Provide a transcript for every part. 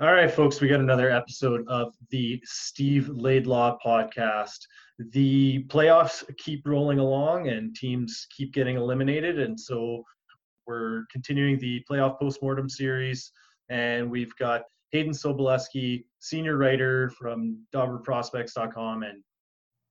All right, folks, we got another episode of the Steve Laidlaw podcast. The playoffs keep rolling along and teams keep getting eliminated. And so we're continuing the playoff postmortem series. And we've got Hayden Soboleski, senior writer from DobberProspects.com and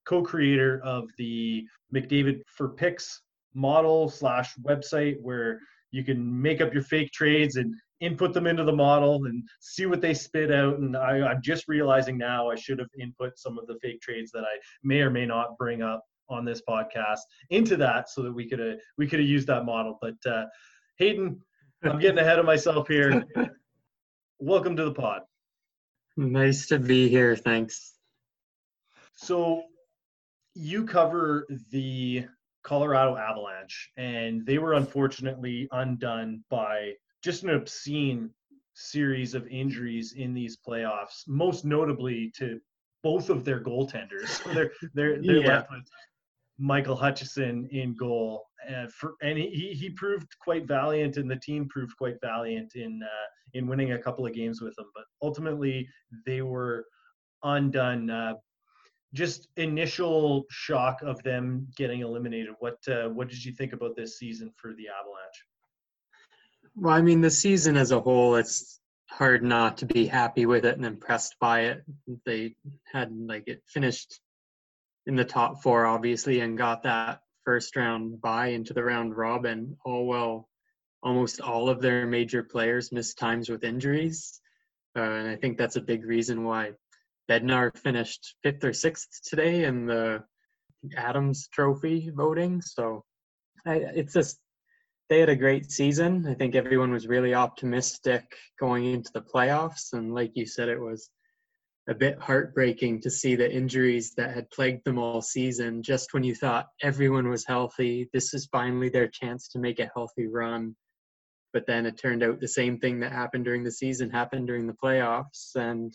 co creator of the McDavid for Picks model slash website where you can make up your fake trades and input them into the model and see what they spit out. And I, I'm just realizing now I should have input some of the fake trades that I may or may not bring up on this podcast into that so that we could have we could have used that model. But uh, Hayden, I'm getting ahead of myself here. Welcome to the pod. Nice to be here. Thanks. So you cover the Colorado Avalanche, and they were unfortunately undone by just an obscene series of injuries in these playoffs, most notably to both of their goaltenders. So they're they're, they're yeah. left with Michael Hutchinson in goal, and for and he he proved quite valiant, and the team proved quite valiant in uh, in winning a couple of games with them. But ultimately, they were undone. Uh, just initial shock of them getting eliminated. What uh, what did you think about this season for the Avalanche? Well, I mean, the season as a whole, it's hard not to be happy with it and impressed by it. They had like it finished in the top four, obviously, and got that first round bye into the round robin. All well, almost all of their major players missed times with injuries, uh, and I think that's a big reason why Bednar finished fifth or sixth today in the Adams Trophy voting. So I, it's just they had a great season. I think everyone was really optimistic going into the playoffs. And like you said, it was a bit heartbreaking to see the injuries that had plagued them all season. Just when you thought everyone was healthy, this is finally their chance to make a healthy run. But then it turned out the same thing that happened during the season happened during the playoffs. And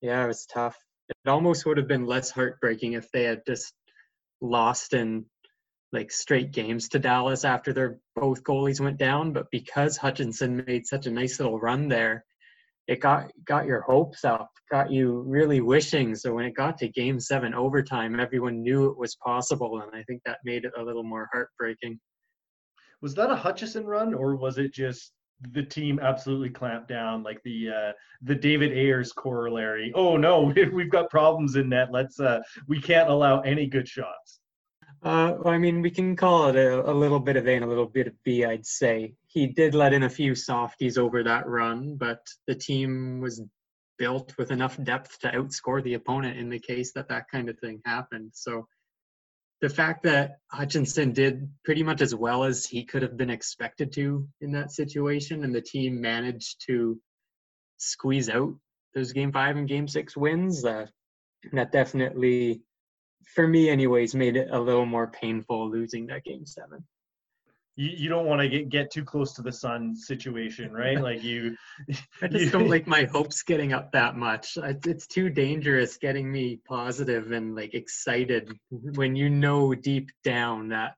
yeah, it was tough. It almost would have been less heartbreaking if they had just lost in like straight games to Dallas after their both goalies went down, but because Hutchinson made such a nice little run there, it got got your hopes up, got you really wishing. So when it got to game seven overtime, everyone knew it was possible, and I think that made it a little more heartbreaking. Was that a Hutchinson run, or was it just the team absolutely clamped down, like the uh, the David Ayres corollary? Oh no, we've got problems in net. Let's uh, we can't allow any good shots. Uh, I mean, we can call it a, a, little bit of A and a little bit of B, I'd say. He did let in a few softies over that run, but the team was built with enough depth to outscore the opponent in the case that that kind of thing happened. So the fact that Hutchinson did pretty much as well as he could have been expected to in that situation, and the team managed to squeeze out those game five and game six wins, uh, that definitely for me anyways made it a little more painful losing that game seven. You, you don't want to get, get too close to the sun situation right? Like you i just you, don't like my hopes getting up that much. It's too dangerous getting me positive and like excited when you know deep down that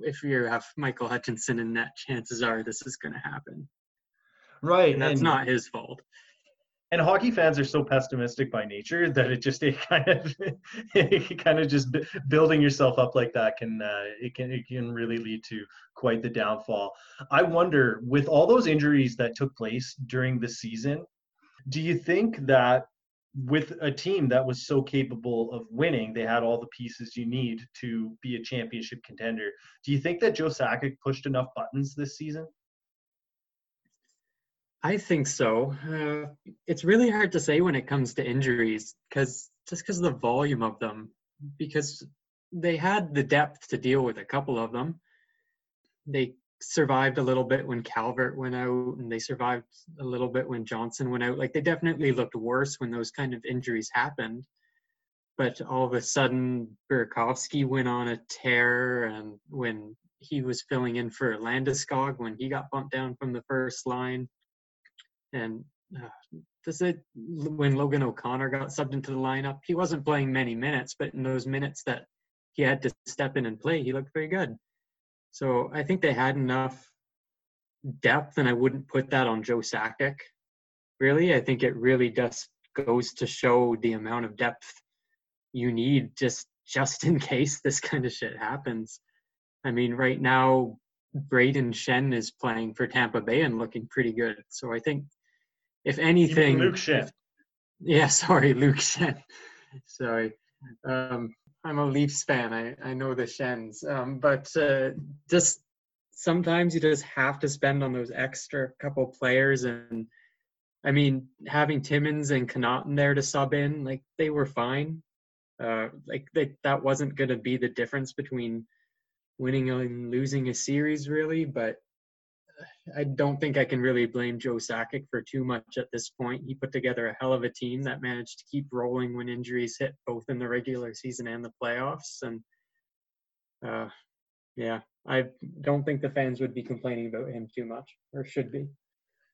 if you have michael hutchinson in that chances are this is going to happen. Right and that's and, not his fault and hockey fans are so pessimistic by nature that it just it kind of it kind of just building yourself up like that can uh, it can it can really lead to quite the downfall. I wonder with all those injuries that took place during the season, do you think that with a team that was so capable of winning, they had all the pieces you need to be a championship contender. Do you think that Joe Sakic pushed enough buttons this season? I think so. Uh, it's really hard to say when it comes to injuries because just because of the volume of them, because they had the depth to deal with a couple of them. They survived a little bit when Calvert went out, and they survived a little bit when Johnson went out. Like they definitely looked worse when those kind of injuries happened. But all of a sudden, Burakovsky went on a tear, and when he was filling in for Landeskog when he got bumped down from the first line and uh, does it when Logan O'Connor got subbed into the lineup, he wasn't playing many minutes, but in those minutes that he had to step in and play, he looked very good. So I think they had enough depth, and I wouldn't put that on Joe Sakic. really. I think it really just goes to show the amount of depth you need just just in case this kind of shit happens. I mean, right now Brayden Schenn is playing for Tampa Bay and looking pretty good. So I think if anything, Luke Schenn. Yeah, sorry, Luke Schenn. sorry. Um, I'm a Leafs fan. I, I know the Schenns, Um, but uh, just sometimes you just have to spend on those extra couple players. And I mean, having Timmins and Connauton there to sub in, like they were fine. Uh, like they, that wasn't going to be the difference between winning and losing a series, really. But I don't think I can really blame Joe Sakic for too much at this point. He put together a hell of a team that managed to keep rolling when injuries hit both in the regular season and the playoffs. And uh, yeah, I don't think the fans would be complaining about him too much, or should be.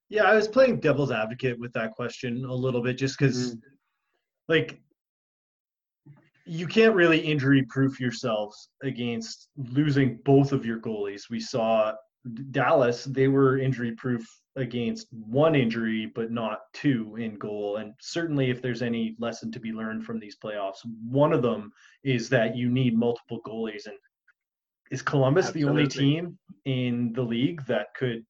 Yeah, I was playing devil's advocate with that question a little bit just because, mm. like, you can't really injury proof yourselves against losing both of your goalies. We saw Dallas, they were injury proof against one injury, but not two in goal. And certainly, if there's any lesson to be learned from these playoffs, one of them is that you need multiple goalies. And is Columbus Absolutely. the only team in the league that could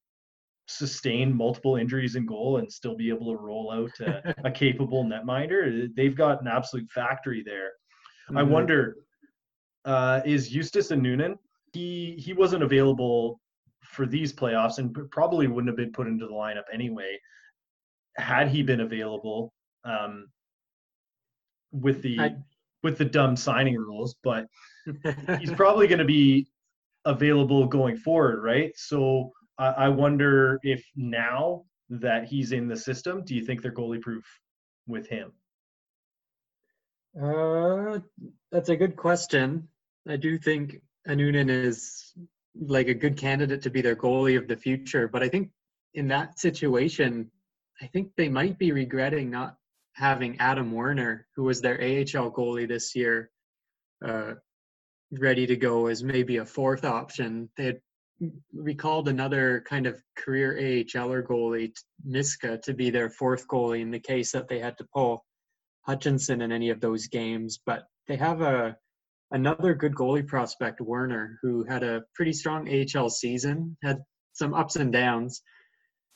sustain multiple injuries in goal and still be able to roll out a, a capable netminder? They've got an absolute factory there. Mm-hmm. I wonder, uh, is Justus Annunen? He he wasn't available for these playoffs and probably wouldn't have been put into the lineup anyway had he been available um, with the I, with the dumb signing rules but he's probably going to be available going forward right so I, I wonder if now that he's in the system do you think they're goalie proof with him uh, that's a good question. I do think Annunen is like a good candidate to be their goalie of the future. But I think in that situation, I think they might be regretting not having Adam Werner, who was their AHL goalie this year, uh, ready to go as maybe a fourth option. They had recalled another kind of career AHLer goalie, Miska, to be their fourth goalie in the case that they had to pull Hutchinson in any of those games. But they have a another good goalie prospect, Werner, who had a pretty strong AHL season, had some ups and downs.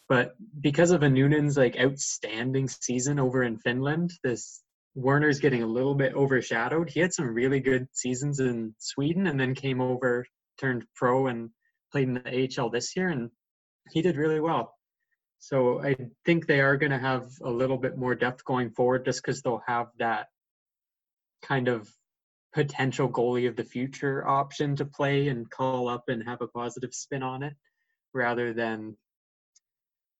But because of Annunen's like outstanding season over in Finland, this Werner's getting a little bit overshadowed. He had some really good seasons in Sweden and then came over, turned pro and played in the AHL this year and he did really well. So I think they are going to have a little bit more depth going forward just because they'll have that kind of potential goalie of the future option to play and call up and have a positive spin on it rather than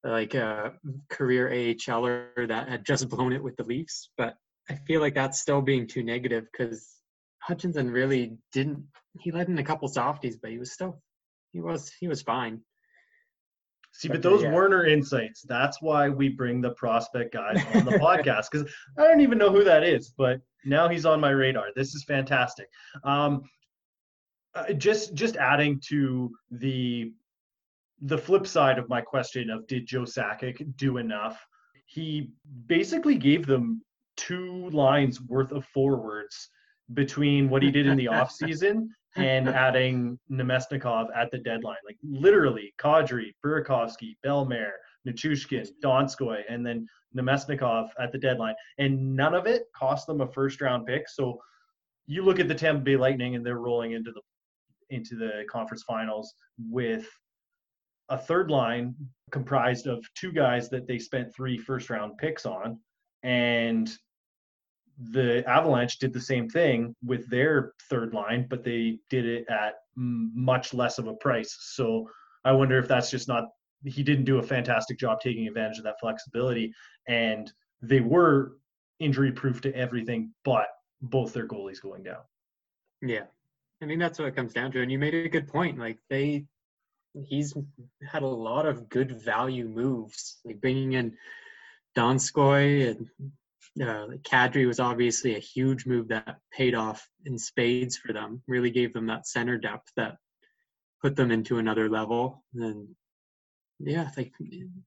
like a career AHLer that had just blown it with the Leafs. But I feel like that's still being too negative because Hutchinson really didn't. He led in a couple softies, but he was still he was he was fine. See, but those yeah. Werner insights, that's why we bring the prospect guys on the podcast because I don't even know who that is, but now he's on my radar. This is fantastic. Um, uh, just just adding to the the flip side of my question of did Joe Sakic do enough? He basically gave them two lines worth of forwards between what he did in the offseason and adding Namestnikov at the deadline. Like literally, Kadri, Burakovsky, Bellemare, Nichushkin, Donskoy, and then Namestnikov at the deadline. And none of it cost them a first round pick. So you look at the Tampa Bay Lightning and they're rolling into the into the conference finals with a third line comprised of two guys that they spent three first round picks on and the Avalanche did the same thing with their third line, but they did it at much less of a price. So I wonder if that's just not he didn't do a fantastic job taking advantage of that flexibility, and they were injury proof to everything, but both their goalies going down. Yeah, I mean that's what it comes down to, and you made a good point. Like they, he's had a lot of good value moves, like bringing in Donskoy and uh, Kadri was obviously a huge move that paid off in spades for them. Really gave them that center depth that put them into another level. And yeah, like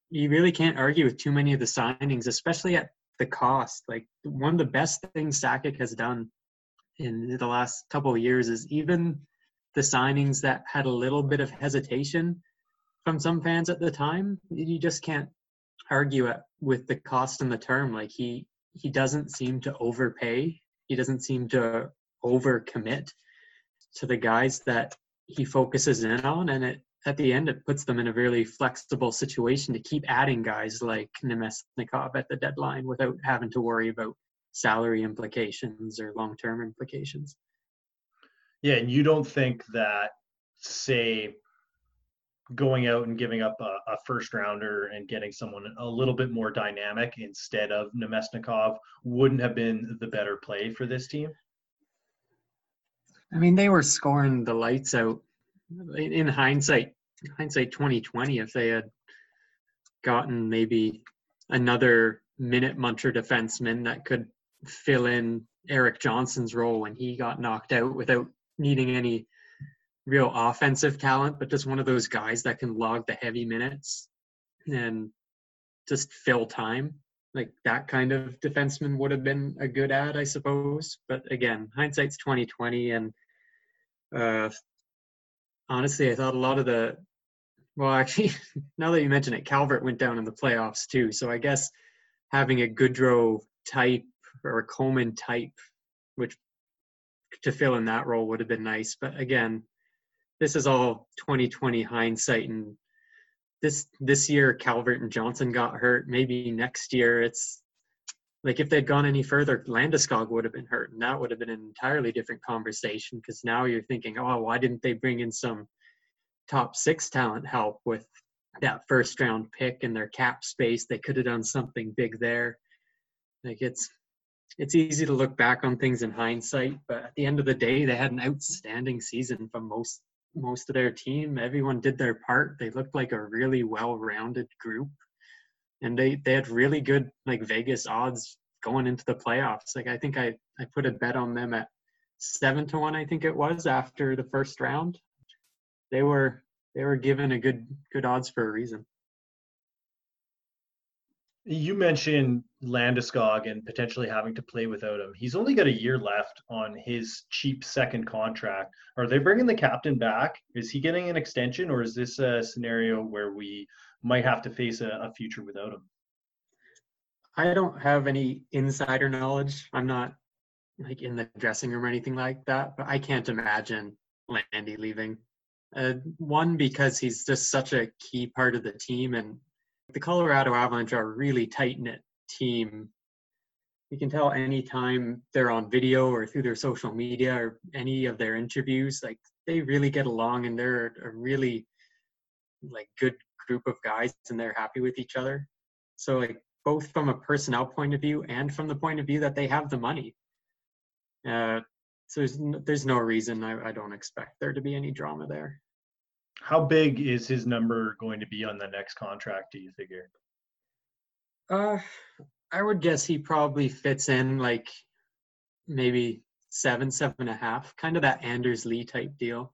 you really can't argue with too many of the signings, especially at the cost. Like one of the best things Sakic has done in the last couple of years is even the signings that had a little bit of hesitation from some fans at the time, you just can't argue it with the cost and the term. Like he he doesn't seem to overpay. He doesn't seem to overcommit to the guys that he focuses in on, and it at the end, it puts them in a really flexible situation to keep adding guys like Namestnikov at the deadline without having to worry about salary implications or long term implications. Yeah, and you don't think that, say, going out and giving up a, a, first rounder and getting someone a little bit more dynamic instead of Namestnikov wouldn't have been the better play for this team? I mean, they were scoring the lights out. In hindsight, hindsight 2020 if they had gotten maybe another minute muncher defenseman that could fill in Eric Johnson's role when he got knocked out without needing any real offensive talent, but just one of those guys that can log the heavy minutes and just fill time. Like that kind of defenseman would have been a good ad, I suppose. But again, hindsight's twenty twenty, and uh, honestly, I thought a lot of the well, actually, now that you mention it, Calvert went down in the playoffs too. So I guess having a Goodrow type or a Coleman type, which to fill in that role would have been nice. But again, this is all 2020 hindsight, and this this year Calvert and Johnson got hurt. Maybe next year it's like if they'd gone any further, Landeskog would have been hurt, and that would have been an entirely different conversation. Because now you're thinking, oh, why didn't they bring in some top six talent help with that first round pick and their cap space. They could have done something big there. Like it's it's easy to look back on things in hindsight, but at the end of the day, they had an outstanding season from most most of their team. Everyone did their part. They looked like a really well-rounded group, and they they had really good like Vegas odds going into the playoffs. Like I think I I put a bet on them at seven to one. I think it was after the first round they were they were given a good good odds for a reason. You mentioned Landeskog and potentially having to play without him. He's only got a year left on his cheap second contract. Are they bringing the captain back? Is he getting an extension, or is this a scenario where we might have to face a, a future without him? I don't have any insider knowledge. I'm not like in the dressing room or anything like that, but I can't imagine Landy leaving. Uh, one because he's just such a key part of the team, and the Colorado Avalanche are a really tight knit team. You can tell anytime they're on video or through their social media or any of their interviews, like they really get along and they're a really like good group of guys and they're happy with each other. So like both from a personnel point of view and from the point of view that they have the money. Uh, so there's no, there's no reason I, I don't expect there to be any drama there. How big is his number going to be on the next contract? Do you figure? Uh, I would guess he probably fits in like maybe seven, seven and a half, kind of that Anders Lee type deal.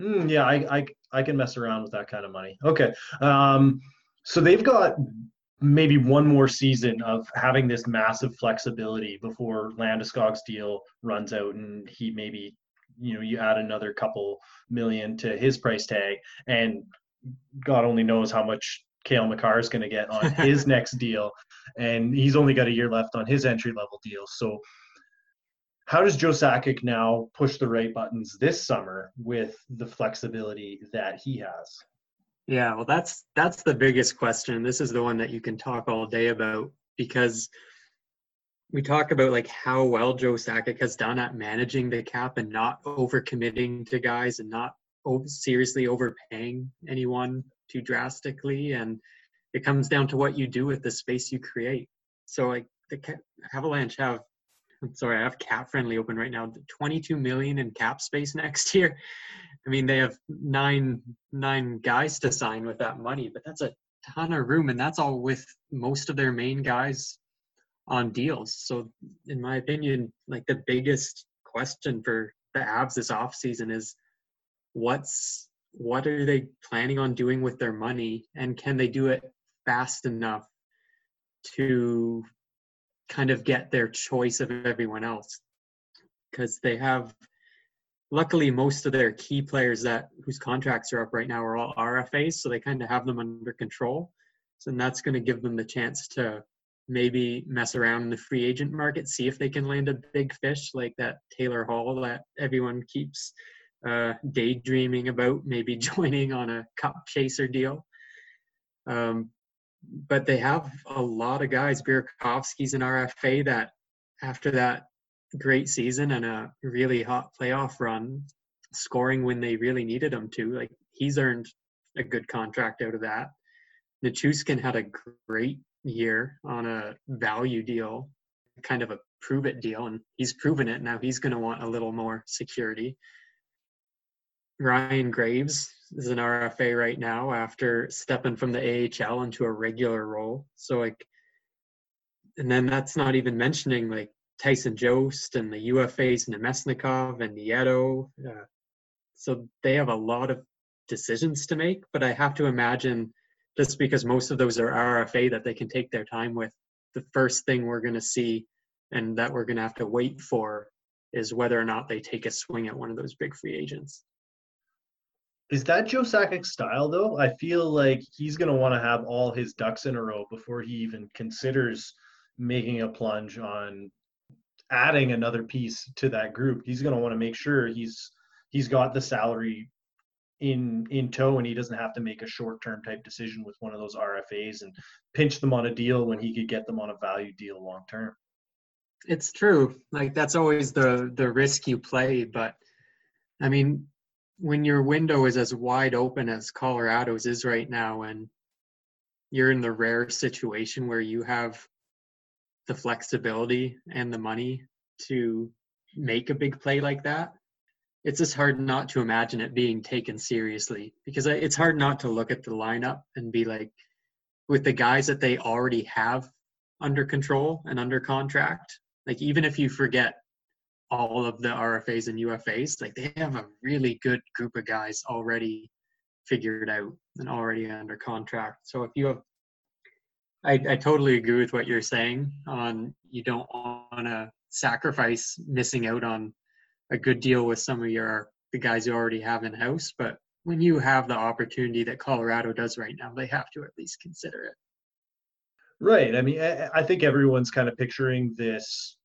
Mm, yeah, I, I I can mess around with that kind of money. Okay, um, so they've got maybe one more season of having this massive flexibility before Landeskog's deal runs out and he maybe you know you add another couple million to his price tag and God only knows how much Cale Makar is going to get on his next deal and he's only got a year left on his entry level deal so how does Joe Sakic now push the right buttons this summer with the flexibility that he has? Yeah, well, that's that's the biggest question. This is the one that you can talk all day about because we talk about like how well Joe Sakic has done at managing the cap and not overcommitting to guys and not over, seriously overpaying anyone too drastically. And it comes down to what you do with the space you create. So like the Avalanche have, I'm sorry, I have cap friendly open right now. 22 million in cap space next year. I mean, they have nine nine guys to sign with that money, but that's a ton of room, and that's all with most of their main guys on deals. So, in my opinion, like the biggest question for the Avs this offseason is what's what are they planning on doing with their money? And can they do it fast enough to kind of get their choice of everyone else? Because they have luckily most of their key players that whose contracts are up right now are all RFAs so they kind of have them under control. So and that's going to give them the chance to maybe mess around in the free agent market see if they can land a big fish like that Taylor Hall that everyone keeps uh, daydreaming about maybe joining on a cup chaser deal um, but they have a lot of guys. Burakovsky's an RFA that after that great season and a really hot playoff run, scoring when they really needed him to, like he's earned a good contract out of that. Nichushkin had a great year on a value deal, kind of a prove it deal, and he's proven it. Now he's going to want a little more security. Ryan Graves is an RFA right now after stepping from the AHL into a regular role. So like, and then that's not even mentioning like Tyson Jost and the UFAs and Namestnikov and Nieto. Uh, so they have a lot of decisions to make, but I have to imagine just because most of those are RFA that they can take their time with. The first thing we're going to see and that we're going to have to wait for is whether or not they take a swing at one of those big free agents. Is that Joe Sakic's style though? I feel like he's going to want to have all his ducks in a row before he even considers making a plunge on adding another piece to that group. He's going to want to make sure he's he's got the salary in in tow and he doesn't have to make a short term type decision with one of those RFAs and pinch them on a deal when he could get them on a value deal long term. It's true. Like that's always the the risk you play, but I mean, when your window is as wide open as Colorado's is right now, and you're in the rare situation where you have the flexibility and the money to make a big play like that, it's just hard not to imagine it being taken seriously because it's hard not to look at the lineup and be like, with the guys that they already have under control and under contract, like even if you forget all of the RFAs and UFAs. Like they have a really good group of guys already figured out and already under contract. So if you have, I, I totally agree with what you're saying on you don't want to sacrifice missing out on a good deal with some of your the guys you already have in house, but when you have the opportunity that Colorado does right now, they have to at least consider it. Right. I mean, I think everyone's kind of picturing this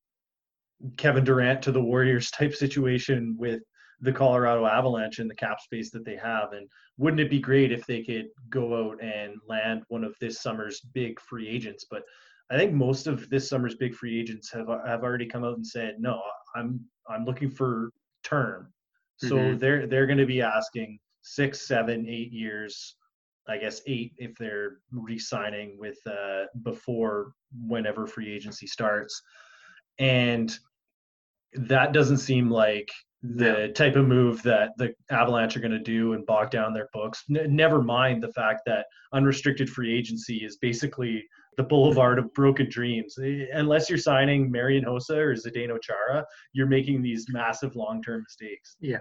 Kevin Durant to the Warriors type situation with the Colorado Avalanche and the cap space that they have. And wouldn't it be great if they could go out and land one of this summer's big free agents? But I think most of this summer's big free agents have have already come out and said, no, I'm I'm looking for term. So mm-hmm. they're they're going to be asking six, seven, eight years. I guess eight if they're re-signing with uh, before whenever free agency starts. And that doesn't seem like the yeah. type of move that the Avalanche are going to do and bog down their books. N- never mind the fact that unrestricted free agency is basically the boulevard of broken dreams. Eh, unless you're signing Marian Hossa or Zdeno Chara, you're making these massive long-term mistakes. Yeah,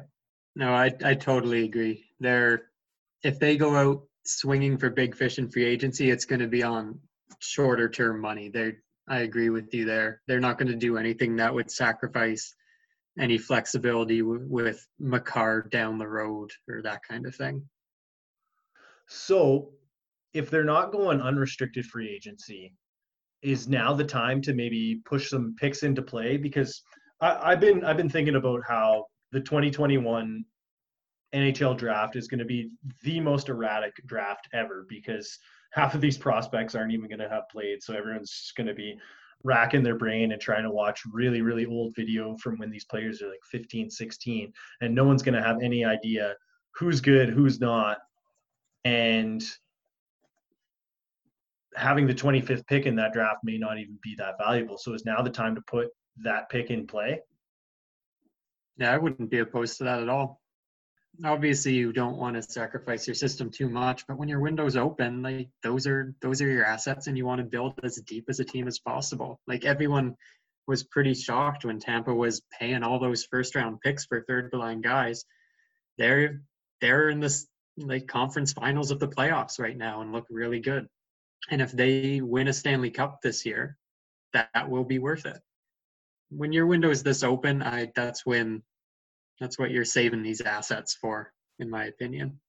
no, I I totally agree. They're if they go out swinging for big fish in free agency, it's going to be on shorter-term money. They're I agree with you there. They're not going to do anything that would sacrifice any flexibility w- with Makar down the road or that kind of thing. So, if they're not going unrestricted free agency, is now the time to maybe push some picks into play? Because I, I've been I've been thinking about how the 2021 NHL draft is going to be the most erratic draft ever because half of these prospects aren't even going to have played. So everyone's going to be racking their brain and trying to watch really, really old video from when these players are like 15, 16. And no one's going to have any idea who's good, who's not. And having the 25th pick in that draft may not even be that valuable. So is now the time to put that pick in play? Yeah, I wouldn't be opposed to that at all obviously you don't want to sacrifice your system too much but when your window's open like those are those are your assets and you want to build as deep as a team as possible like everyone was pretty shocked when tampa was paying all those first round picks for third line guys they're they're in this like conference finals of the playoffs right now and look really good. And if they win a Stanley Cup this year, that, will be worth it. When your window is this open, I that's when that's what you're saving these assets for, in my opinion.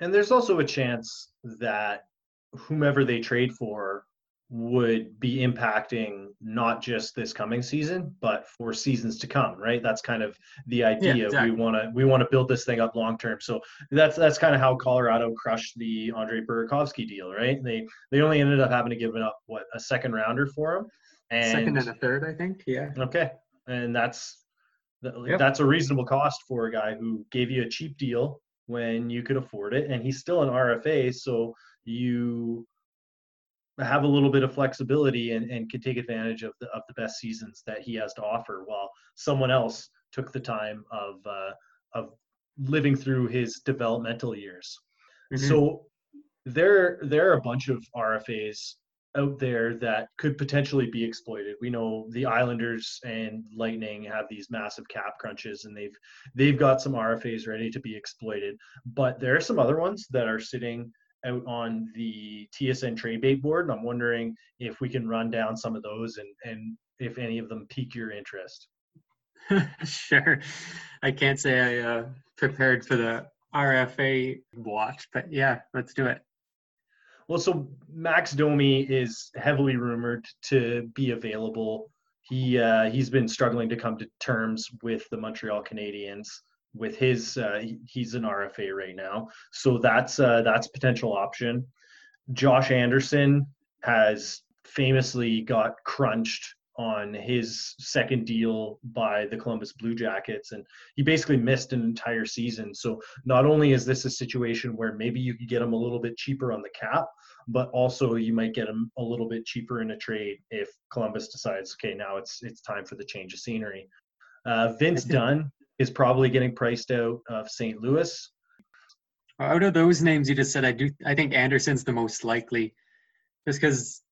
And there's also a chance that whomever they trade for would be impacting not just this coming season but for seasons to come right? That's kind of the idea yeah, exactly. we want to we want to build this thing up long term. So that's that's kind of how colorado crushed the andre burakovsky deal right? They they only ended up having to give up what a second rounder for him? And second and a third i think yeah. Okay. And that's yep. that's a reasonable cost for a guy who gave you a cheap deal when you could afford it and he's still an rfa so you have a little bit of flexibility and, and can take advantage of the of the best seasons that he has to offer while someone else took the time of uh, of living through his developmental years. Mm-hmm. So there there are a bunch of RFAs out there that could potentially be exploited. We know the Islanders and Lightning have these massive cap crunches and they've they've got some RFAs ready to be exploited. But there are some other ones that are sitting out on the TSN trade bait board. And I'm wondering if we can run down some of those and, and if any of them pique your interest. sure. I can't say I uh, prepared for the RFA watch, but yeah, let's do it. Well, so Max Domi is heavily rumored to be available. He uh, he's been struggling to come to terms with the Montreal Canadiens with his uh, he's an RFA right now, so that's uh, that's potential option. Josh Anderson has famously got crunched on his second deal by the Columbus Blue Jackets, and he basically missed an entire season. So not only is this a situation where maybe you could get him a little bit cheaper on the cap, but also you might get him a little bit cheaper in a trade if Columbus decides, okay, now it's it's time for the change of scenery. Uh, Vince Dunn is probably getting priced out of St. Louis. Out of those names you just said, I do I think Anderson's the most likely, just because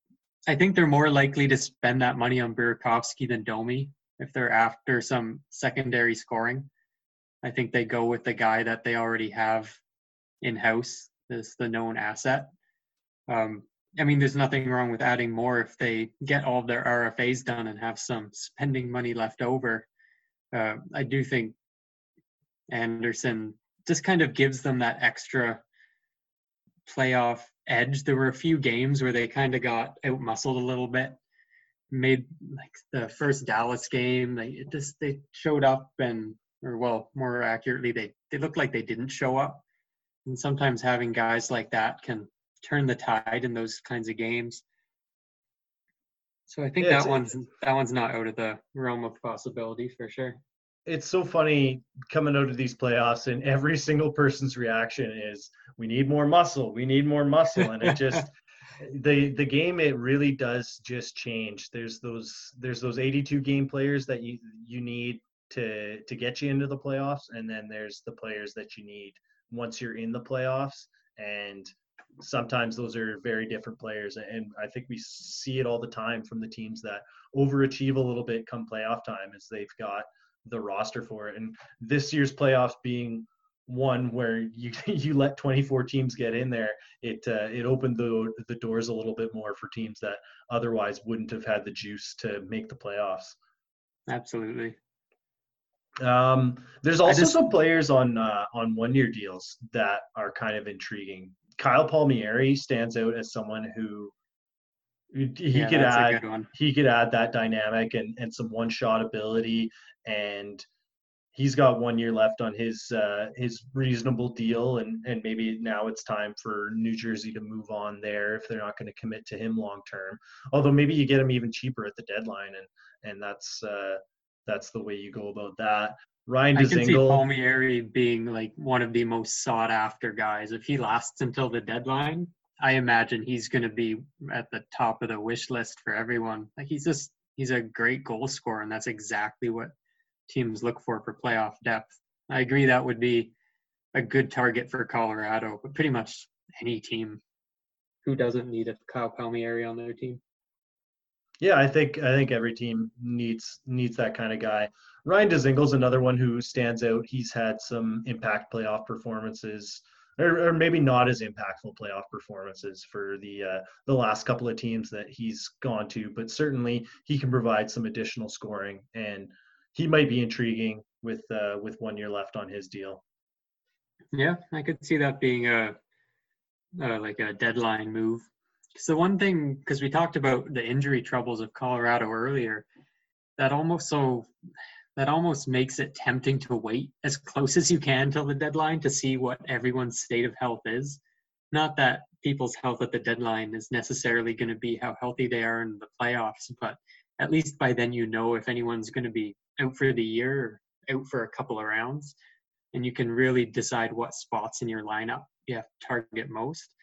I think they're more likely to spend that money on Burakovsky than Domi if they're after some secondary scoring. I think they go with the guy that they already have in house, is the known asset. Um, I mean, there's nothing wrong with adding more if they get all their RFAs done and have some spending money left over uh, I do think Anderson just kind of gives them that extra playoff edge. There were a few games where they kind of got outmuscled a little bit. Made like the first Dallas game, they just they showed up and, or well, more accurately, they they looked like they didn't show up. And sometimes having guys like that can turn the tide in those kinds of games. So I think yeah, that one's that one's not out of the realm of possibility for sure. It's so funny coming out of these playoffs, and every single person's reaction is, "We need more muscle. We need more muscle," and it just the the game it really does just change. There's those there's those 82 game players that you you need to to get you into the playoffs, and then there's the players that you need once you're in the playoffs and sometimes those are very different players and i think we see it all the time from the teams that overachieve a little bit come playoff time as they've got the roster for it. And this year's playoffs being one where you you let 24 teams get in there it uh, it opened the the doors a little bit more for teams that otherwise wouldn't have had the juice to make the playoffs. Absolutely. Um, there's also just, some players on uh, on one year deals that are kind of intriguing Kyle Palmieri stands out as someone who he yeah, could add he could add that dynamic and, and some one shot ability and he's got one year left on his uh, his reasonable deal and and maybe now it's time for New Jersey to move on there if they're not going to commit to him long term although maybe you get him even cheaper at the deadline and and that's uh, that's the way you go about that Ryan Dzingel. I can see Palmieri being like one of the most sought after guys. If he lasts until the deadline, I imagine he's going to be at the top of the wish list for everyone. Like he's just he's a great goal scorer, and that's exactly what teams look for for playoff depth. I agree that would be a good target for Colorado, but pretty much any team who doesn't need a Kyle Palmieri on their team. Yeah, I think I think every team needs needs that kind of guy. Ryan Dzingel's another one who stands out. He's had some impact playoff performances, or, or maybe not as impactful playoff performances for the uh, the last couple of teams that he's gone to, but certainly he can provide some additional scoring, and he might be intriguing with uh, with one year left on his deal. Yeah, I could see that being a, a like a deadline move. So one thing, because we talked about the injury troubles of Colorado earlier, that almost so that almost makes it tempting to wait as close as you can till the deadline to see what everyone's state of health is. Not that people's health at the deadline is necessarily going to be how healthy they are in the playoffs, but at least by then you know if anyone's going to be out for the year or out for a couple of rounds, and you can really decide what spots in your lineup you have to target most.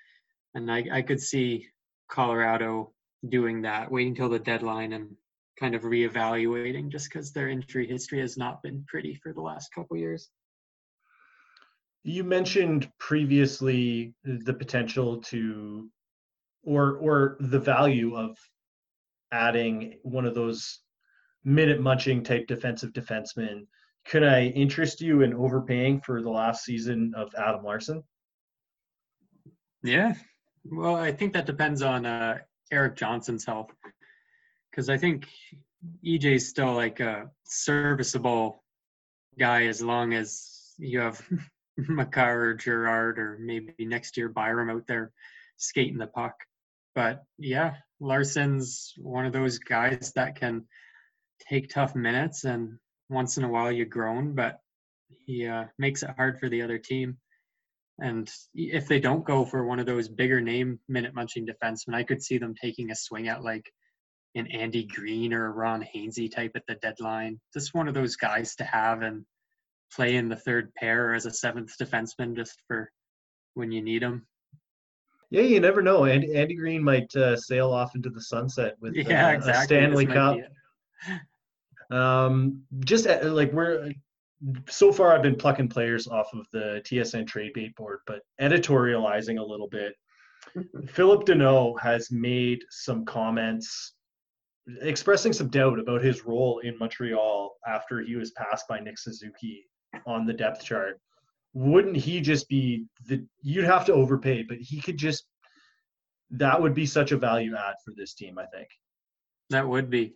And I, I could see Colorado doing that, waiting till the deadline and kind of reevaluating just because their injury history has not been pretty for the last couple years. You mentioned previously the potential to, or or the value of adding one of those minute munching type defensive defensemen. Could I interest you in overpaying for the last season of Adam Larsson? Yeah, well, I think that depends on uh, Erik Johnson's health because I think EJ's still like a serviceable guy as long as you have Makar or Girard or maybe next year Byram out there skating the puck. But yeah, Larsson's one of those guys that can take tough minutes and once in a while you groan, but he uh, makes it hard for the other team. And if they don't go for one of those bigger name minute munching defensemen, I could see them taking a swing at like an Andy Greene or a Ron Hainsey type at the deadline. Just one of those guys to have and play in the third pair as a seventh defenseman just for when you need them. Yeah, you never know. Andy, Andy Greene might uh, sail off into the sunset with yeah, uh, exactly. a Stanley Cup. Um, just uh, like we're so far, I've been plucking players off of the TSN trade bait board, but editorializing a little bit. Phillip Danault has made some comments expressing some doubt about his role in Montreal after he was passed by Nick Suzuki on the depth chart. Wouldn't he just be the you'd have to overpay, but he could just that would be such a value add for this team, I think. That would be.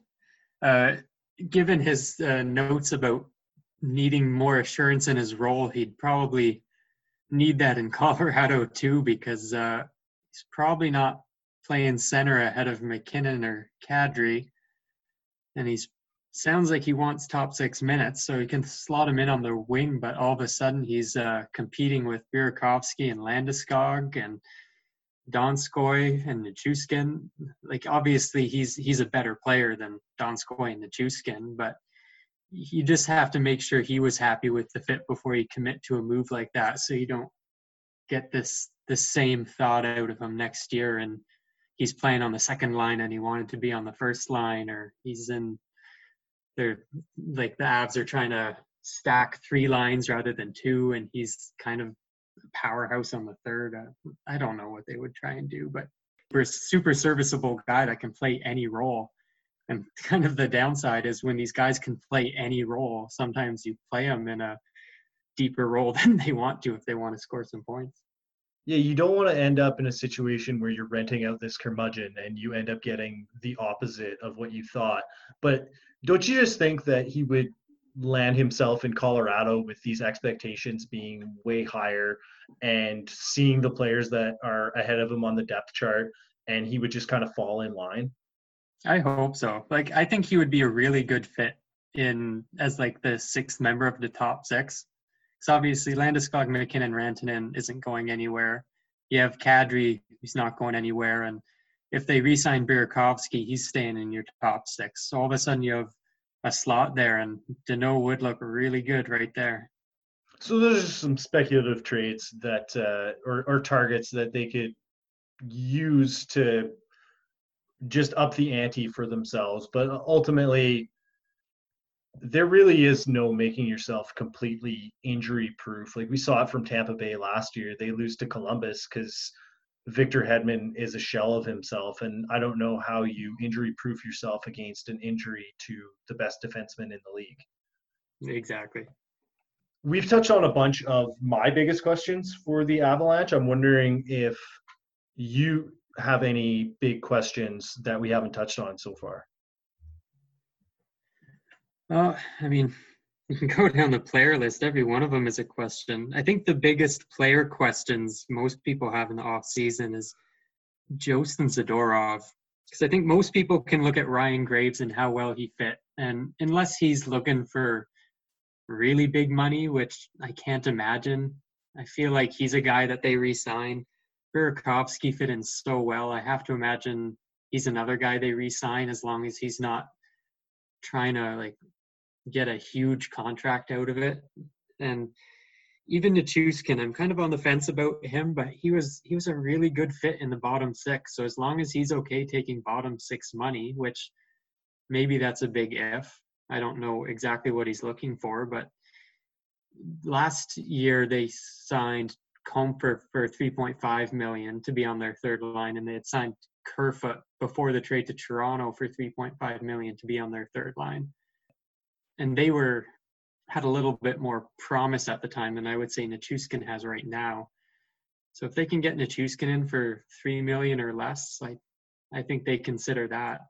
Uh, given his uh, notes about needing more assurance in his role, he'd probably need that in Colorado too, because uh, he's probably not playing center ahead of MacKinnon or Kadri, and he's sounds like he wants top six minutes, so he can slot him in on the wing. But all of a sudden, he's uh, competing with Burakovsky and Landeskog and Donskoy and Nichushkin. Like obviously, he's he's a better player than Donskoy and Nichushkin, but you just have to make sure he was happy with the fit before you commit to a move like that, so you don't get this the same thought out of him next year and he's playing on the second line and he wanted to be on the first line or he's in they're like the Avs are trying to stack three lines rather than two and he's kind of powerhouse on the third. Uh, i don't know what they would try and do but for a super serviceable guy that can play any role and kind of the downside is when these guys can play any role sometimes you play them in a deeper role than they want to if they want to score some points yeah, you don't want to end up in a situation where you're renting out this curmudgeon and you end up getting the opposite of what you thought. But don't you just think that he would land himself in Colorado with these expectations being way higher and seeing the players that are ahead of him on the depth chart and he would just kind of fall in line? I hope so. Like I think he would be a really good fit in as like the sixth member of the top six. So obviously Landeskog, MacKinnon, Rantanen isn't going anywhere. You have Kadri, he's not going anywhere. And if they re-sign Burakovsky, he's staying in your top six. So all of a sudden you have a slot there, and Danault would look really good right there. So those are some speculative trades that, uh, or, or targets that they could use to just up the ante for themselves. But ultimately, there really is no making yourself completely injury proof. Like we saw it from Tampa Bay last year. They lose to Columbus because Victor Hedman is a shell of himself, and I don't know how you injury proof yourself against an injury to the best defenseman in the league. Exactly. We've touched on a bunch of my biggest questions for the Avalanche. I'm wondering if you have any big questions that we haven't touched on so far. Uh, I mean, you can go down the player list. Every one of them is a question. I think the biggest player questions most people have in the off season is Jost and Zadorov. Because I think most people can look at Ryan Graves and how well he fit. And unless he's looking for really big money, which I can't imagine, I feel like he's a guy that they re sign. Burakovsky fit in so well. I have to imagine he's another guy they re sign as long as he's not trying to like get a huge contract out of it. And even Nichushkin, I'm kind of on the fence about him, but he was he was a really good fit in the bottom six. So as long as he's okay taking bottom six money, which maybe that's a big if. I don't know exactly what he's looking for, but last year they signed Compher for 3.5 million to be on their third line, and they had signed Kerfoot before the trade to Toronto for 3.5 million to be on their third line and they were had a little bit more promise at the time than I would say Nichushkin has right now. So if they can get Nichushkin in for three million or less, I I think they consider that.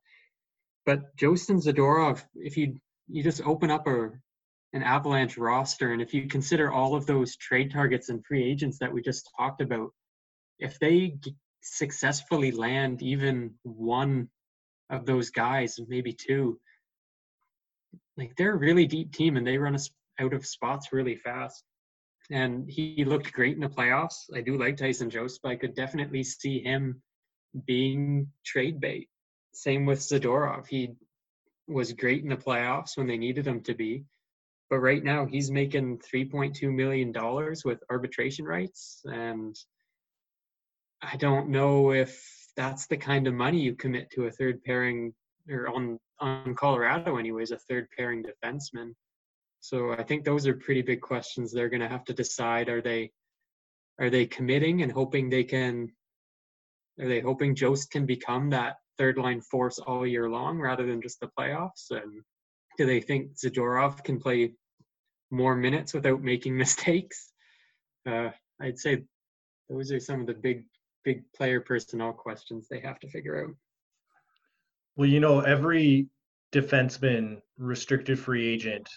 But Jost and Zadorov, if you you just open up a an Avalanche roster, and if you consider all of those trade targets and free agents that we just talked about, if they successfully land even one of those guys, maybe two, like they're a really deep team and they run us out of spots really fast. And he looked great in the playoffs. I do like Tyson Jost, but I could definitely see him being trade bait. Same with Zadorov. He was great in the playoffs when they needed him to be. But right now he's making $3.2 million with arbitration rights. And I don't know if that's the kind of money you commit to a third pairing or on on Colorado anyways, a third pairing defenseman. So I think those are pretty big questions they're going to have to decide. Are they are they committing and hoping they can? Are they hoping Jost can become that third line force all year long rather than just the playoffs? And do they think Zadorov can play more minutes without making mistakes? Uh, I'd say those are some of the big big player personnel questions they have to figure out. Well, you know, every defenseman restricted free agent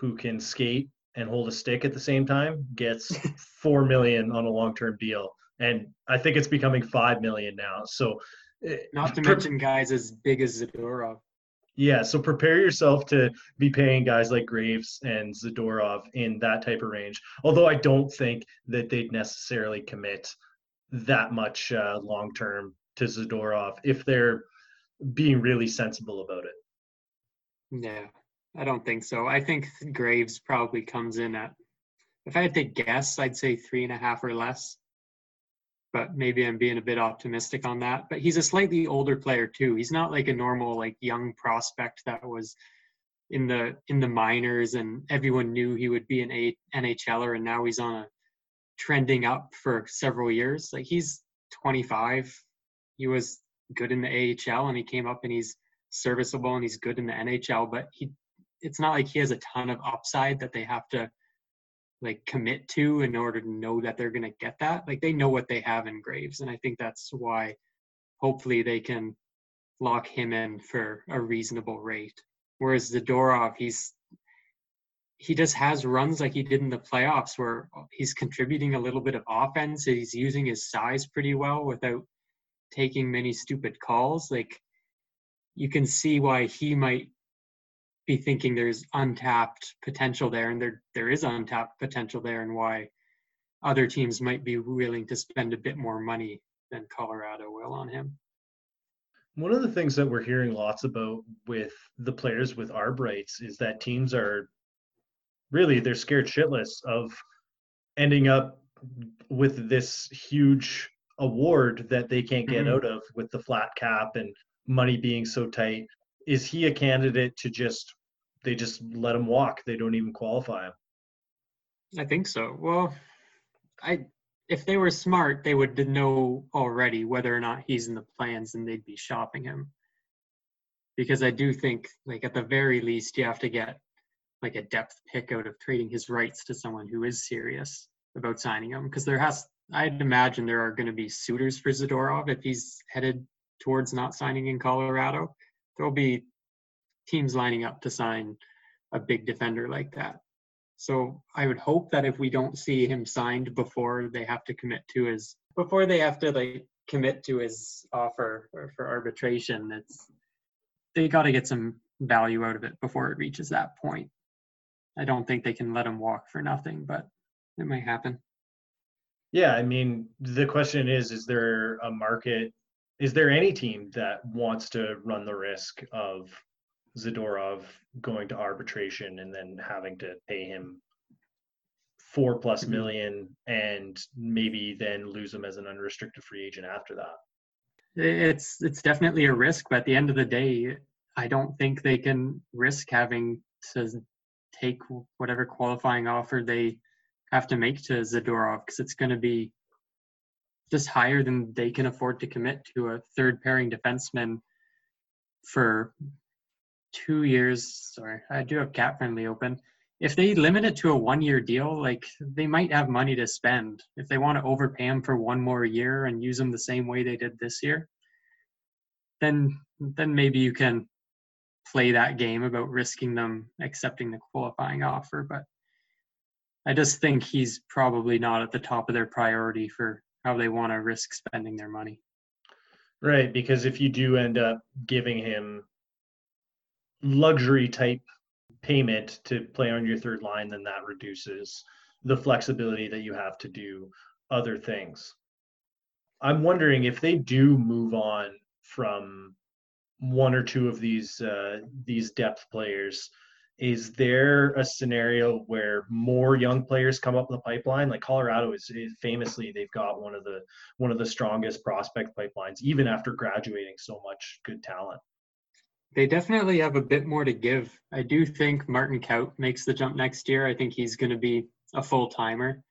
who can skate and hold a stick at the same time gets four million on a long-term deal, and I think it's becoming five million now. So, eh, not to mention guys as big as Zadorov. Yeah, so prepare yourself to be paying guys like Graves and Zadorov in that type of range. Although I don't think that they'd necessarily commit that much uh, long term to Zadorov if they're being really sensible about it. Yeah, I don't think so. I think Graves probably comes in at, if I had to guess, I'd say three and a half or less. But maybe I'm being a bit optimistic on that. But he's a slightly older player too. He's not like a normal like young prospect that was in the in the minors and everyone knew he would be an a- NHLer and now he's on a trending up for several years. Like he's 25. He was good in the AHL and he came up and he's serviceable and he's good in the NHL, but he it's not like he has a ton of upside that they have to like commit to in order to know that they're going to get that. Like they know what they have in Graves and I think that's why hopefully they can lock him in for a reasonable rate. Whereas the Zadorov, he's he just has runs like he did in the playoffs where he's contributing a little bit of offense. He's using his size pretty well without taking many stupid calls, like you can see why he might be thinking there's untapped potential there, and there there is untapped potential there, and why other teams might be willing to spend a bit more money than Colorado will on him. One of the things that we're hearing lots about with the players with arb rights is that teams are really they're scared shitless of ending up with this huge award that they can't get mm-hmm. out of with the flat cap and money being so tight. Is he a candidate to just they just let him walk? They don't even qualify him. I think so. Well, I if they were smart, they would know already whether or not he's in the plans and they'd be shopping him. Because I do think, like, at the very least, you have to get like a depth pick out of trading his rights to someone who is serious about signing him. Because there has, I'd imagine there are going to be suitors for Zadorov if he's headed towards not signing in Colorado. There'll be teams lining up to sign a big defender like that. So I would hope that if we don't see him signed before they have to commit to his before they have to like commit to his offer or for arbitration, it's they got to get some value out of it before it reaches that point. I don't think they can let him walk for nothing, but it might happen. Yeah, I mean, the question is is there a market is there any team that wants to run the risk of Zadorov going to arbitration and then having to pay him four mm-hmm. million and maybe then lose him as an unrestricted free agent after that. It's it's definitely a risk, but at the end of the day, I don't think they can risk having to take whatever qualifying offer they have to make to Zadorov because it's going to be just higher than they can afford to commit to a third pairing defenseman for two years. Sorry, I do have cap friendly open. If they limit it to a one year deal, like they might have money to spend. If they want to overpay him for one more year and use him the same way they did this year, then then maybe you can play that game about risking them accepting the qualifying offer. But I just think he's probably not at the top of their priority for how they want to risk spending their money. Right, because if you do end up giving him luxury type payment to play on your third line, then that reduces the flexibility that you have to do other things. I'm wondering if they do move on from one or two of these uh, these depth players. Is there a scenario where more young players come up the pipeline? Like Colorado is, is famously, they've got one of the one of the strongest prospect pipelines, even after graduating so much good talent they definitely have a bit more to give. I do think Martin Kaut makes the jump next year. I think he's going to be a full timer,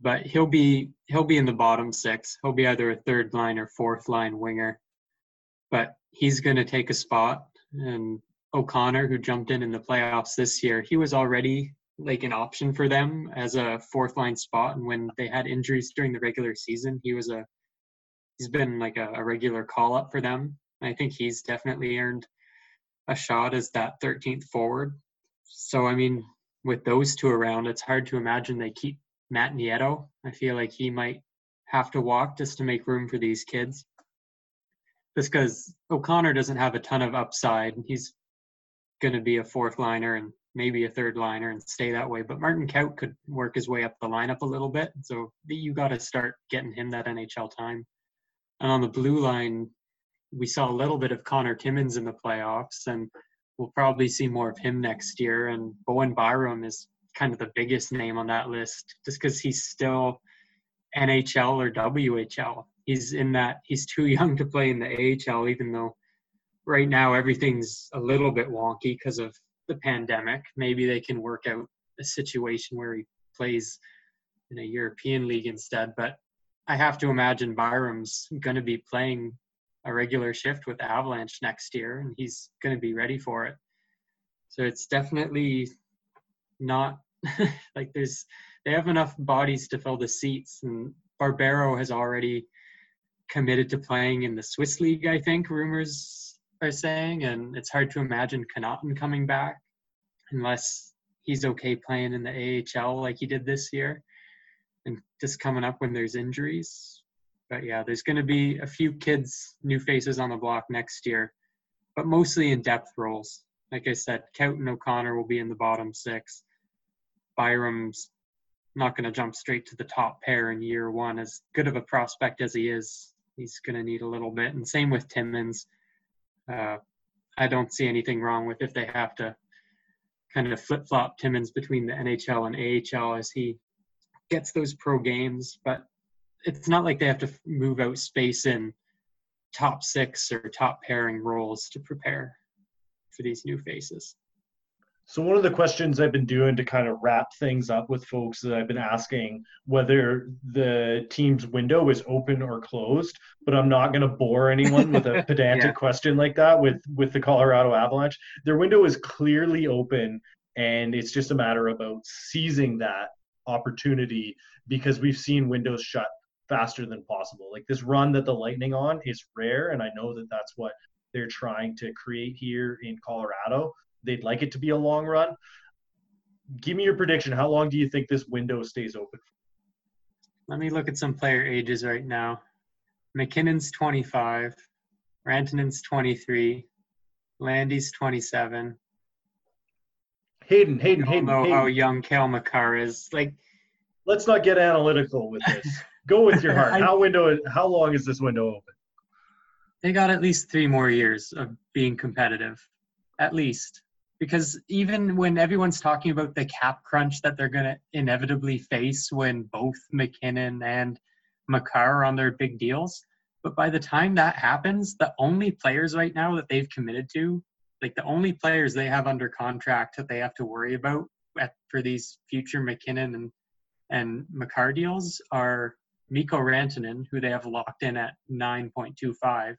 but he'll be he'll be in the bottom six. He'll be either a third line or fourth line winger, but he's going to take a spot. And O'Connor, who jumped in in the playoffs this year, he was already like an option for them as a fourth line spot. And when they had injuries during the regular season, he was a he's been like a, a regular call up for them. I think he's definitely earned a shot as that 13th forward. So, I mean, with those two around, it's hard to imagine they keep Matt Nieto. I feel like he might have to walk just to make room for these kids. Just because O'Connor doesn't have a ton of upside. and He's going to be a fourth liner and maybe a third liner and stay that way. But Martin Kaut could work his way up the lineup a little bit. So you got to start getting him that NHL time. And on the blue line, we saw a little bit of Connor Timmins in the playoffs, and we'll probably see more of him next year. And Bowen Byram is kind of the biggest name on that list, just because he's still NHL or WHL. He's in that he's too young to play in the AHL, even though right now everything's a little bit wonky because of the pandemic. Maybe they can work out a situation where he plays in a European league instead. But I have to imagine Byram's going to be playing a regular shift with Avalanche next year, and he's going to be ready for it. So it's definitely not like there's they have enough bodies to fill the seats, and Barberio has already committed to playing in the Swiss league. I think rumors are saying, and it's hard to imagine Connauton coming back unless he's okay playing in the AHL like he did this year, and just coming up when there's injuries but yeah, there's going to be a few kids, new faces on the block next year, but mostly in depth roles. Like I said, Kaut and O'Connor will be in the bottom six. Byram's not going to jump straight to the top pair in year one. As good of a prospect as he is, he's going to need a little bit. And same with Timmins. Uh, I don't see anything wrong with if they have to kind of flip flop Timmins between the NHL and AHL as he gets those pro games. But it's not like they have to move out space in top six or top pairing roles to prepare for these new faces. So one of the questions I've been doing to kind of wrap things up with folks that I've been asking whether the team's window is open or closed, but I'm not going to bore anyone with a pedantic yeah. question like that with with the Colorado Avalanche. Their window is clearly open and it's just a matter about seizing that opportunity because we've seen windows shut faster than possible. Like this run that the Lightning on is rare and I know that that's what they're trying to create here in Colorado they'd like it to be a long run. Give me your prediction. How long do you think this window stays open? Let me look at some player ages right now. MacKinnon's 25, Rantanen's 23, Landy's 27. Hayden, Hayden, I Hayden. know Hayden. how young Cale Makar is. Like, let's not get analytical with this. Go with your heart. I, how window? How long is this window open? They got at least three more years of being competitive, at least because even when everyone's talking about the cap crunch that they're going to inevitably face when both MacKinnon and Makar are on their big deals, but by the time that happens, the only players right now that they've committed to, like the only players they have under contract that they have to worry about at, for these future MacKinnon and and Makar deals are Mikko Rantanen, who they have locked in at 9.25,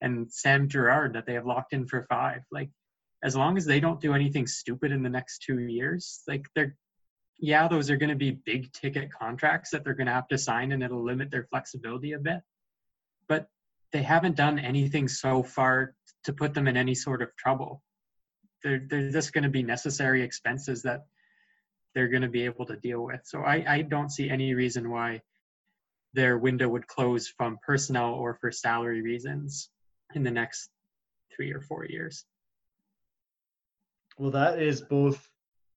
and Sam Girard that they have locked in for five. Like as long as they don't do anything stupid in the next two years, like they're, yeah, those are going to be big ticket contracts that they're going to have to sign and it'll limit their flexibility a bit. But they haven't done anything so far to put them in any sort of trouble. They're, they're just going to be necessary expenses that they're going to be able to deal with. So I, I don't see any reason why their window would close from personnel or for salary reasons in the next three or four years. Well, that is both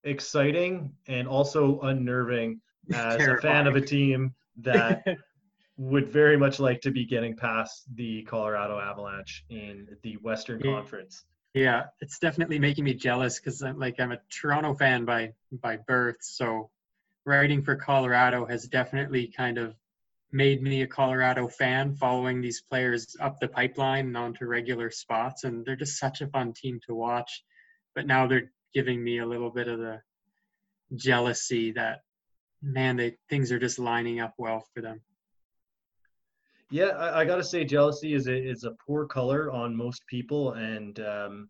exciting and also unnerving as a fan of a team that would very much like to be getting past the Colorado Avalanche in the Western yeah. Conference. Yeah, it's definitely making me jealous because I'm like I'm a Toronto fan by by birth, so writing for Colorado has definitely kind of made me a Colorado fan following these players up the pipeline and onto regular spots. And they're just such a fun team to watch. But now they're giving me a little bit of the jealousy that man they things are just lining up well for them. Yeah i, I gotta say jealousy is a, is a poor color on most people. And um,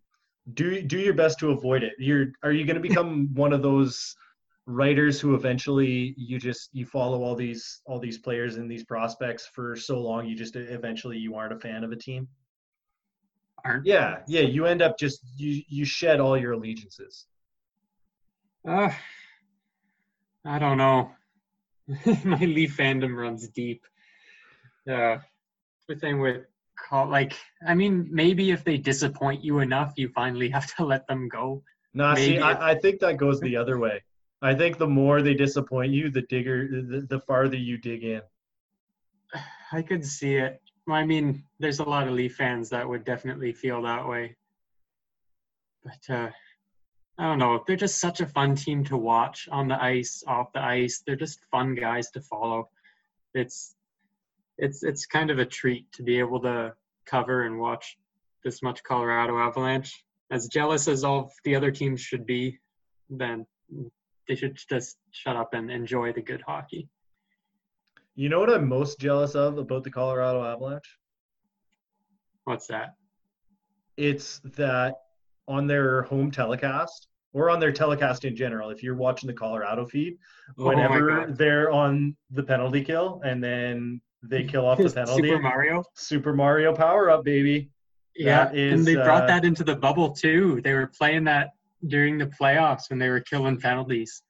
do do your best to avoid it. You're are you going to become one of those writers who eventually you just you follow all these all these players and these prospects for so long you just eventually you aren't a fan of a team? Aren't? Yeah yeah you end up just you you shed all your allegiances. Uh i don't know. My leaf fandom runs deep. Uh the thing with call like i mean maybe if they disappoint you enough you finally have to let them go. Nah see I, I think that goes the other way i think the more they disappoint you the digger the, the farther you dig in i could see it I mean, there's a lot of Leaf fans that would definitely feel that way. But uh, I don't know. They're just such a fun team to watch on the ice, off the ice. They're just fun guys to follow. It's it's it's kind of a treat to be able to cover and watch this much Colorado Avalanche. As jealous as all the other teams should be, then they should just shut up and enjoy the good hockey. You know what I'm most jealous of about the Colorado Avalanche? What's that? It's that on their home telecast or on their telecast in general, if you're watching the Colorado feed, oh whenever oh they're on the penalty kill and then they kill off the penalty. Super Mario. Super Mario power up, baby. Yeah, is, and they brought uh, that into the bubble too. They were playing that during the playoffs when they were killing penalties.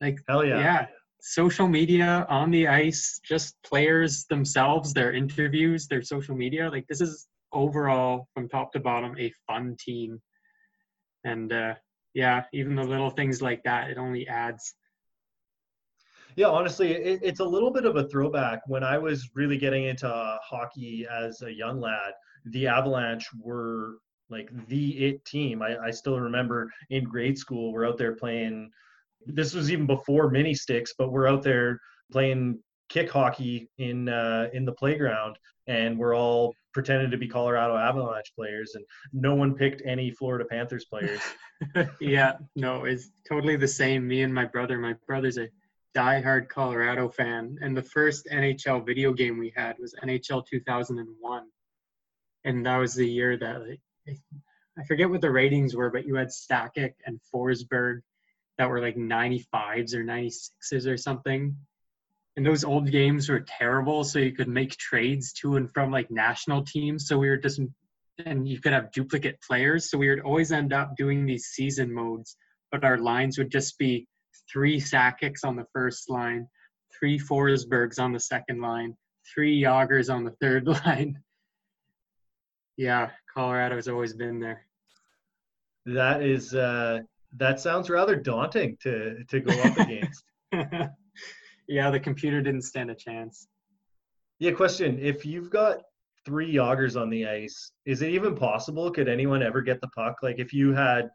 Like hell yeah. Yeah social media on the ice, just players themselves, their interviews, their social media. Like this is overall from top to bottom a fun team. And uh, yeah, even the little things like that, it only adds. Yeah, honestly, it, it's a little bit of a throwback. When I was really getting into hockey as a young lad, the Avalanche were like the it team. I, I still remember in grade school, we're out there playing this was even before mini sticks, but we're out there playing kick hockey in uh, in the playground and we're all pretending to be Colorado Avalanche players, and no one picked any Florida Panthers players. yeah, no, it's totally the same. Me and my brother. My brother's a diehard Colorado fan, and the first NHL video game we had was NHL 2001, and that was the year that like, I forget what the ratings were, but you had Sakic and Forsberg that were like 95s or 96s or something. And those old games were terrible, so you could make trades to and from like national teams. So we were just, and you could have duplicate players. So we would always end up doing these season modes, but our lines would just be three Sakics on the first line, three Forsbergs on the second line, three Jagrs on the third line. Yeah, Colorado's always been there. That is uh that sounds rather daunting to to go up against. yeah, the computer didn't stand a chance. Yeah, question. If you've got three Jagrs on the ice, is it even possible? Could anyone ever get the puck? Like if you had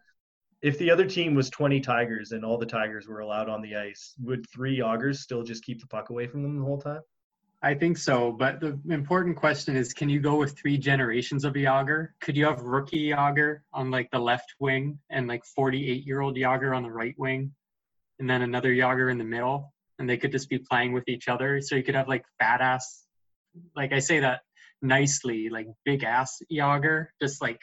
if the other team was 20 Tigers and all the Tigers were allowed on the ice, would three Jagrs still just keep the puck away from them the whole time? I think so, but the important question is can you go with three generations of Jagr? Could you have rookie Jagr on like the left wing and like 48 year old Jagr on the right wing and then another Jagr in the middle and they could just be playing with each other? So you could have like fat ass, like I say that nicely, like big ass Jagr, just like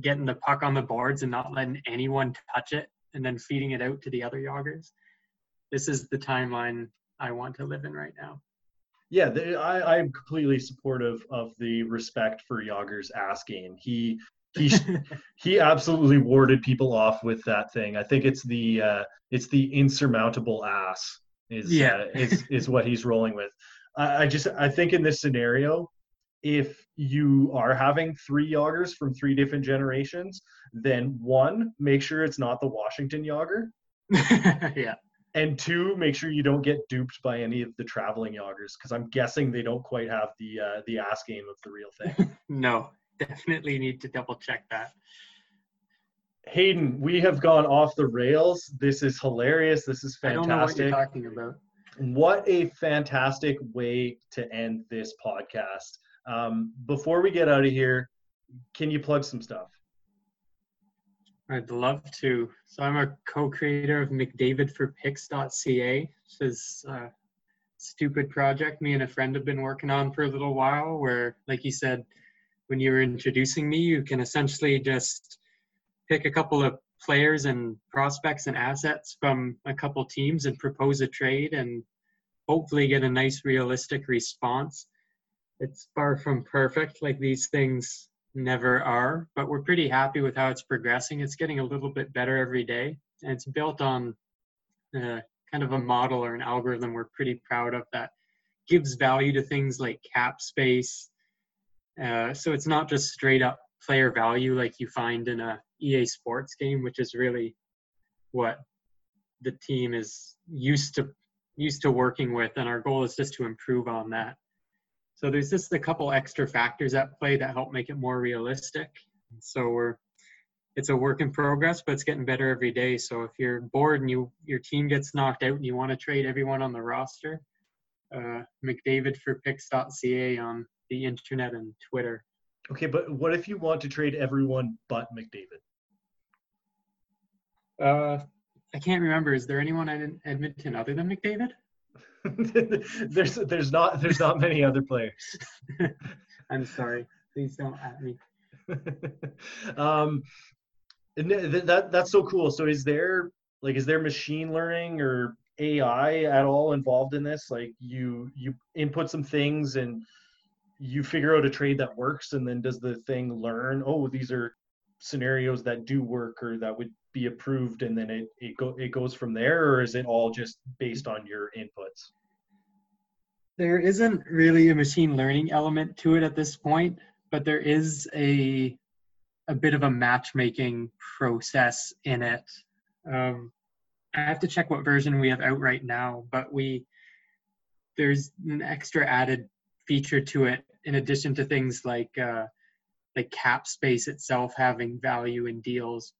getting the puck on the boards and not letting anyone touch it and then feeding it out to the other Jagrs. This is the timeline I want to live in right now yeah, the, I, I'm completely supportive of the respect for ass game. He he he absolutely warded people off with that thing. I think it's the uh, it's the insurmountable ass is yeah uh, is is what he's rolling with. I, I just I think in this scenario, if you are having three Jagrs from three different generations, then one, make sure it's not the Washington Jagr. yeah and two, make sure you don't get duped by any of the traveling Jagrs because I'm guessing they don't quite have the uh, the ass game of the real thing. no, definitely need to double check that. Hayden, we have gone off the rails. This is hilarious. This is fantastic. I don't know what you're talking about. What a fantastic way to end this podcast. Um, before we get out of here, can you plug some stuff? I'd love to. So I'm a co-creator of McDavidForPicks.ca. This is a stupid project me and a friend have been working on for a little while where, like you said, when you were introducing me, you can essentially just pick a couple of players and prospects and assets from a couple teams and propose a trade and hopefully get a nice realistic response. It's far from perfect like these things never are, but we're pretty happy with how it's progressing. It's getting a little bit better every day, and it's built on uh, kind of a model or an algorithm we're pretty proud of that gives value to things like cap space. Uh, so it's not just straight up player value like you find in a EA Sports game, which is really what the team is used to used to working with, and our goal is just to improve on that. So there's just a couple extra factors at play that help make it more realistic. So we're it's a work in progress, but it's getting better every day. So if you're bored and you your team gets knocked out and you want to trade everyone on the roster, uh, McDavidForPicks.ca on the internet and Twitter. Okay, but what if you want to trade everyone but McDavid? Uh, I can't remember. Is there anyone in Edmonton other than McDavid? there's there's not there's not many other players. I'm sorry. Please don't at me. um, that that's so cool. So is there like is there machine learning or AI at all involved in this? Like you you input some things and you figure out a trade that works, and then does the thing learn? Oh, these are scenarios that do work or that would be approved and then it it, go, it goes from there or is it all just based on your inputs? There isn't really a machine learning element to it at this point but there is a a bit of a matchmaking process in it. Um, i have to check what version we have out right now but we there's an extra added feature to it in addition to things like uh, like cap space itself having value in deals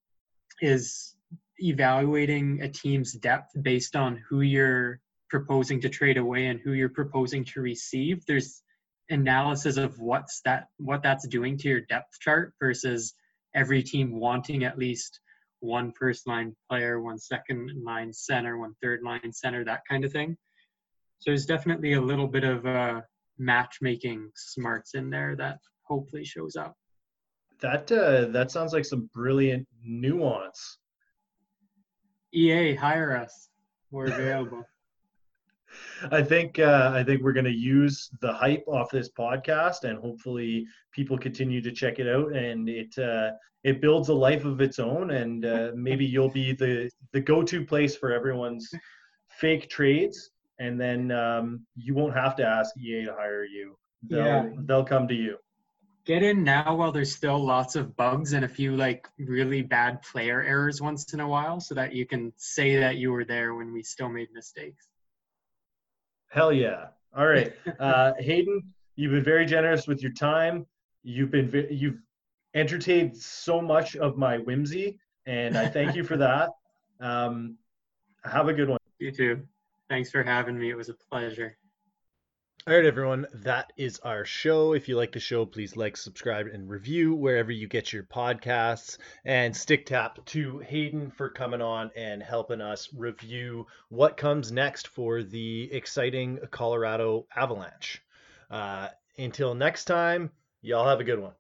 is evaluating a team's depth based on who you're proposing to trade away and who you're proposing to receive. There's analysis of what's that what that's doing to your depth chart versus every team wanting at least one first line player, one second line center, one third line center, that kind of thing. So there's definitely a little bit of uh, matchmaking smarts in there that hopefully shows up. That uh, that sounds like some brilliant nuance. EA, hire us. We're available. I think uh, I think we're going to use the hype off this podcast, and hopefully people continue to check it out, and it uh, it builds a life of its own, and uh, maybe you'll be the the go to place for everyone's fake trades, and then um, you won't have to ask EA to hire you. They'll Yeah. they'll come to you. Get in now while there's still lots of bugs and a few like really bad player errors once in a while so that you can say that you were there when we still made mistakes. Hell yeah! All right, uh, Hayden, you've been very generous with your time. You've been ve- you've entertained so much of my whimsy, and I thank you for that. Um, have a good one. You too. Thanks for having me. It was a pleasure. All right, everyone, that is our show. If you like the show, please like, subscribe, and review wherever you get your podcasts. And stick tap to Hayden for coming on and helping us review what comes next for the exciting Colorado Avalanche. Uh, until next time, y'all have a good one.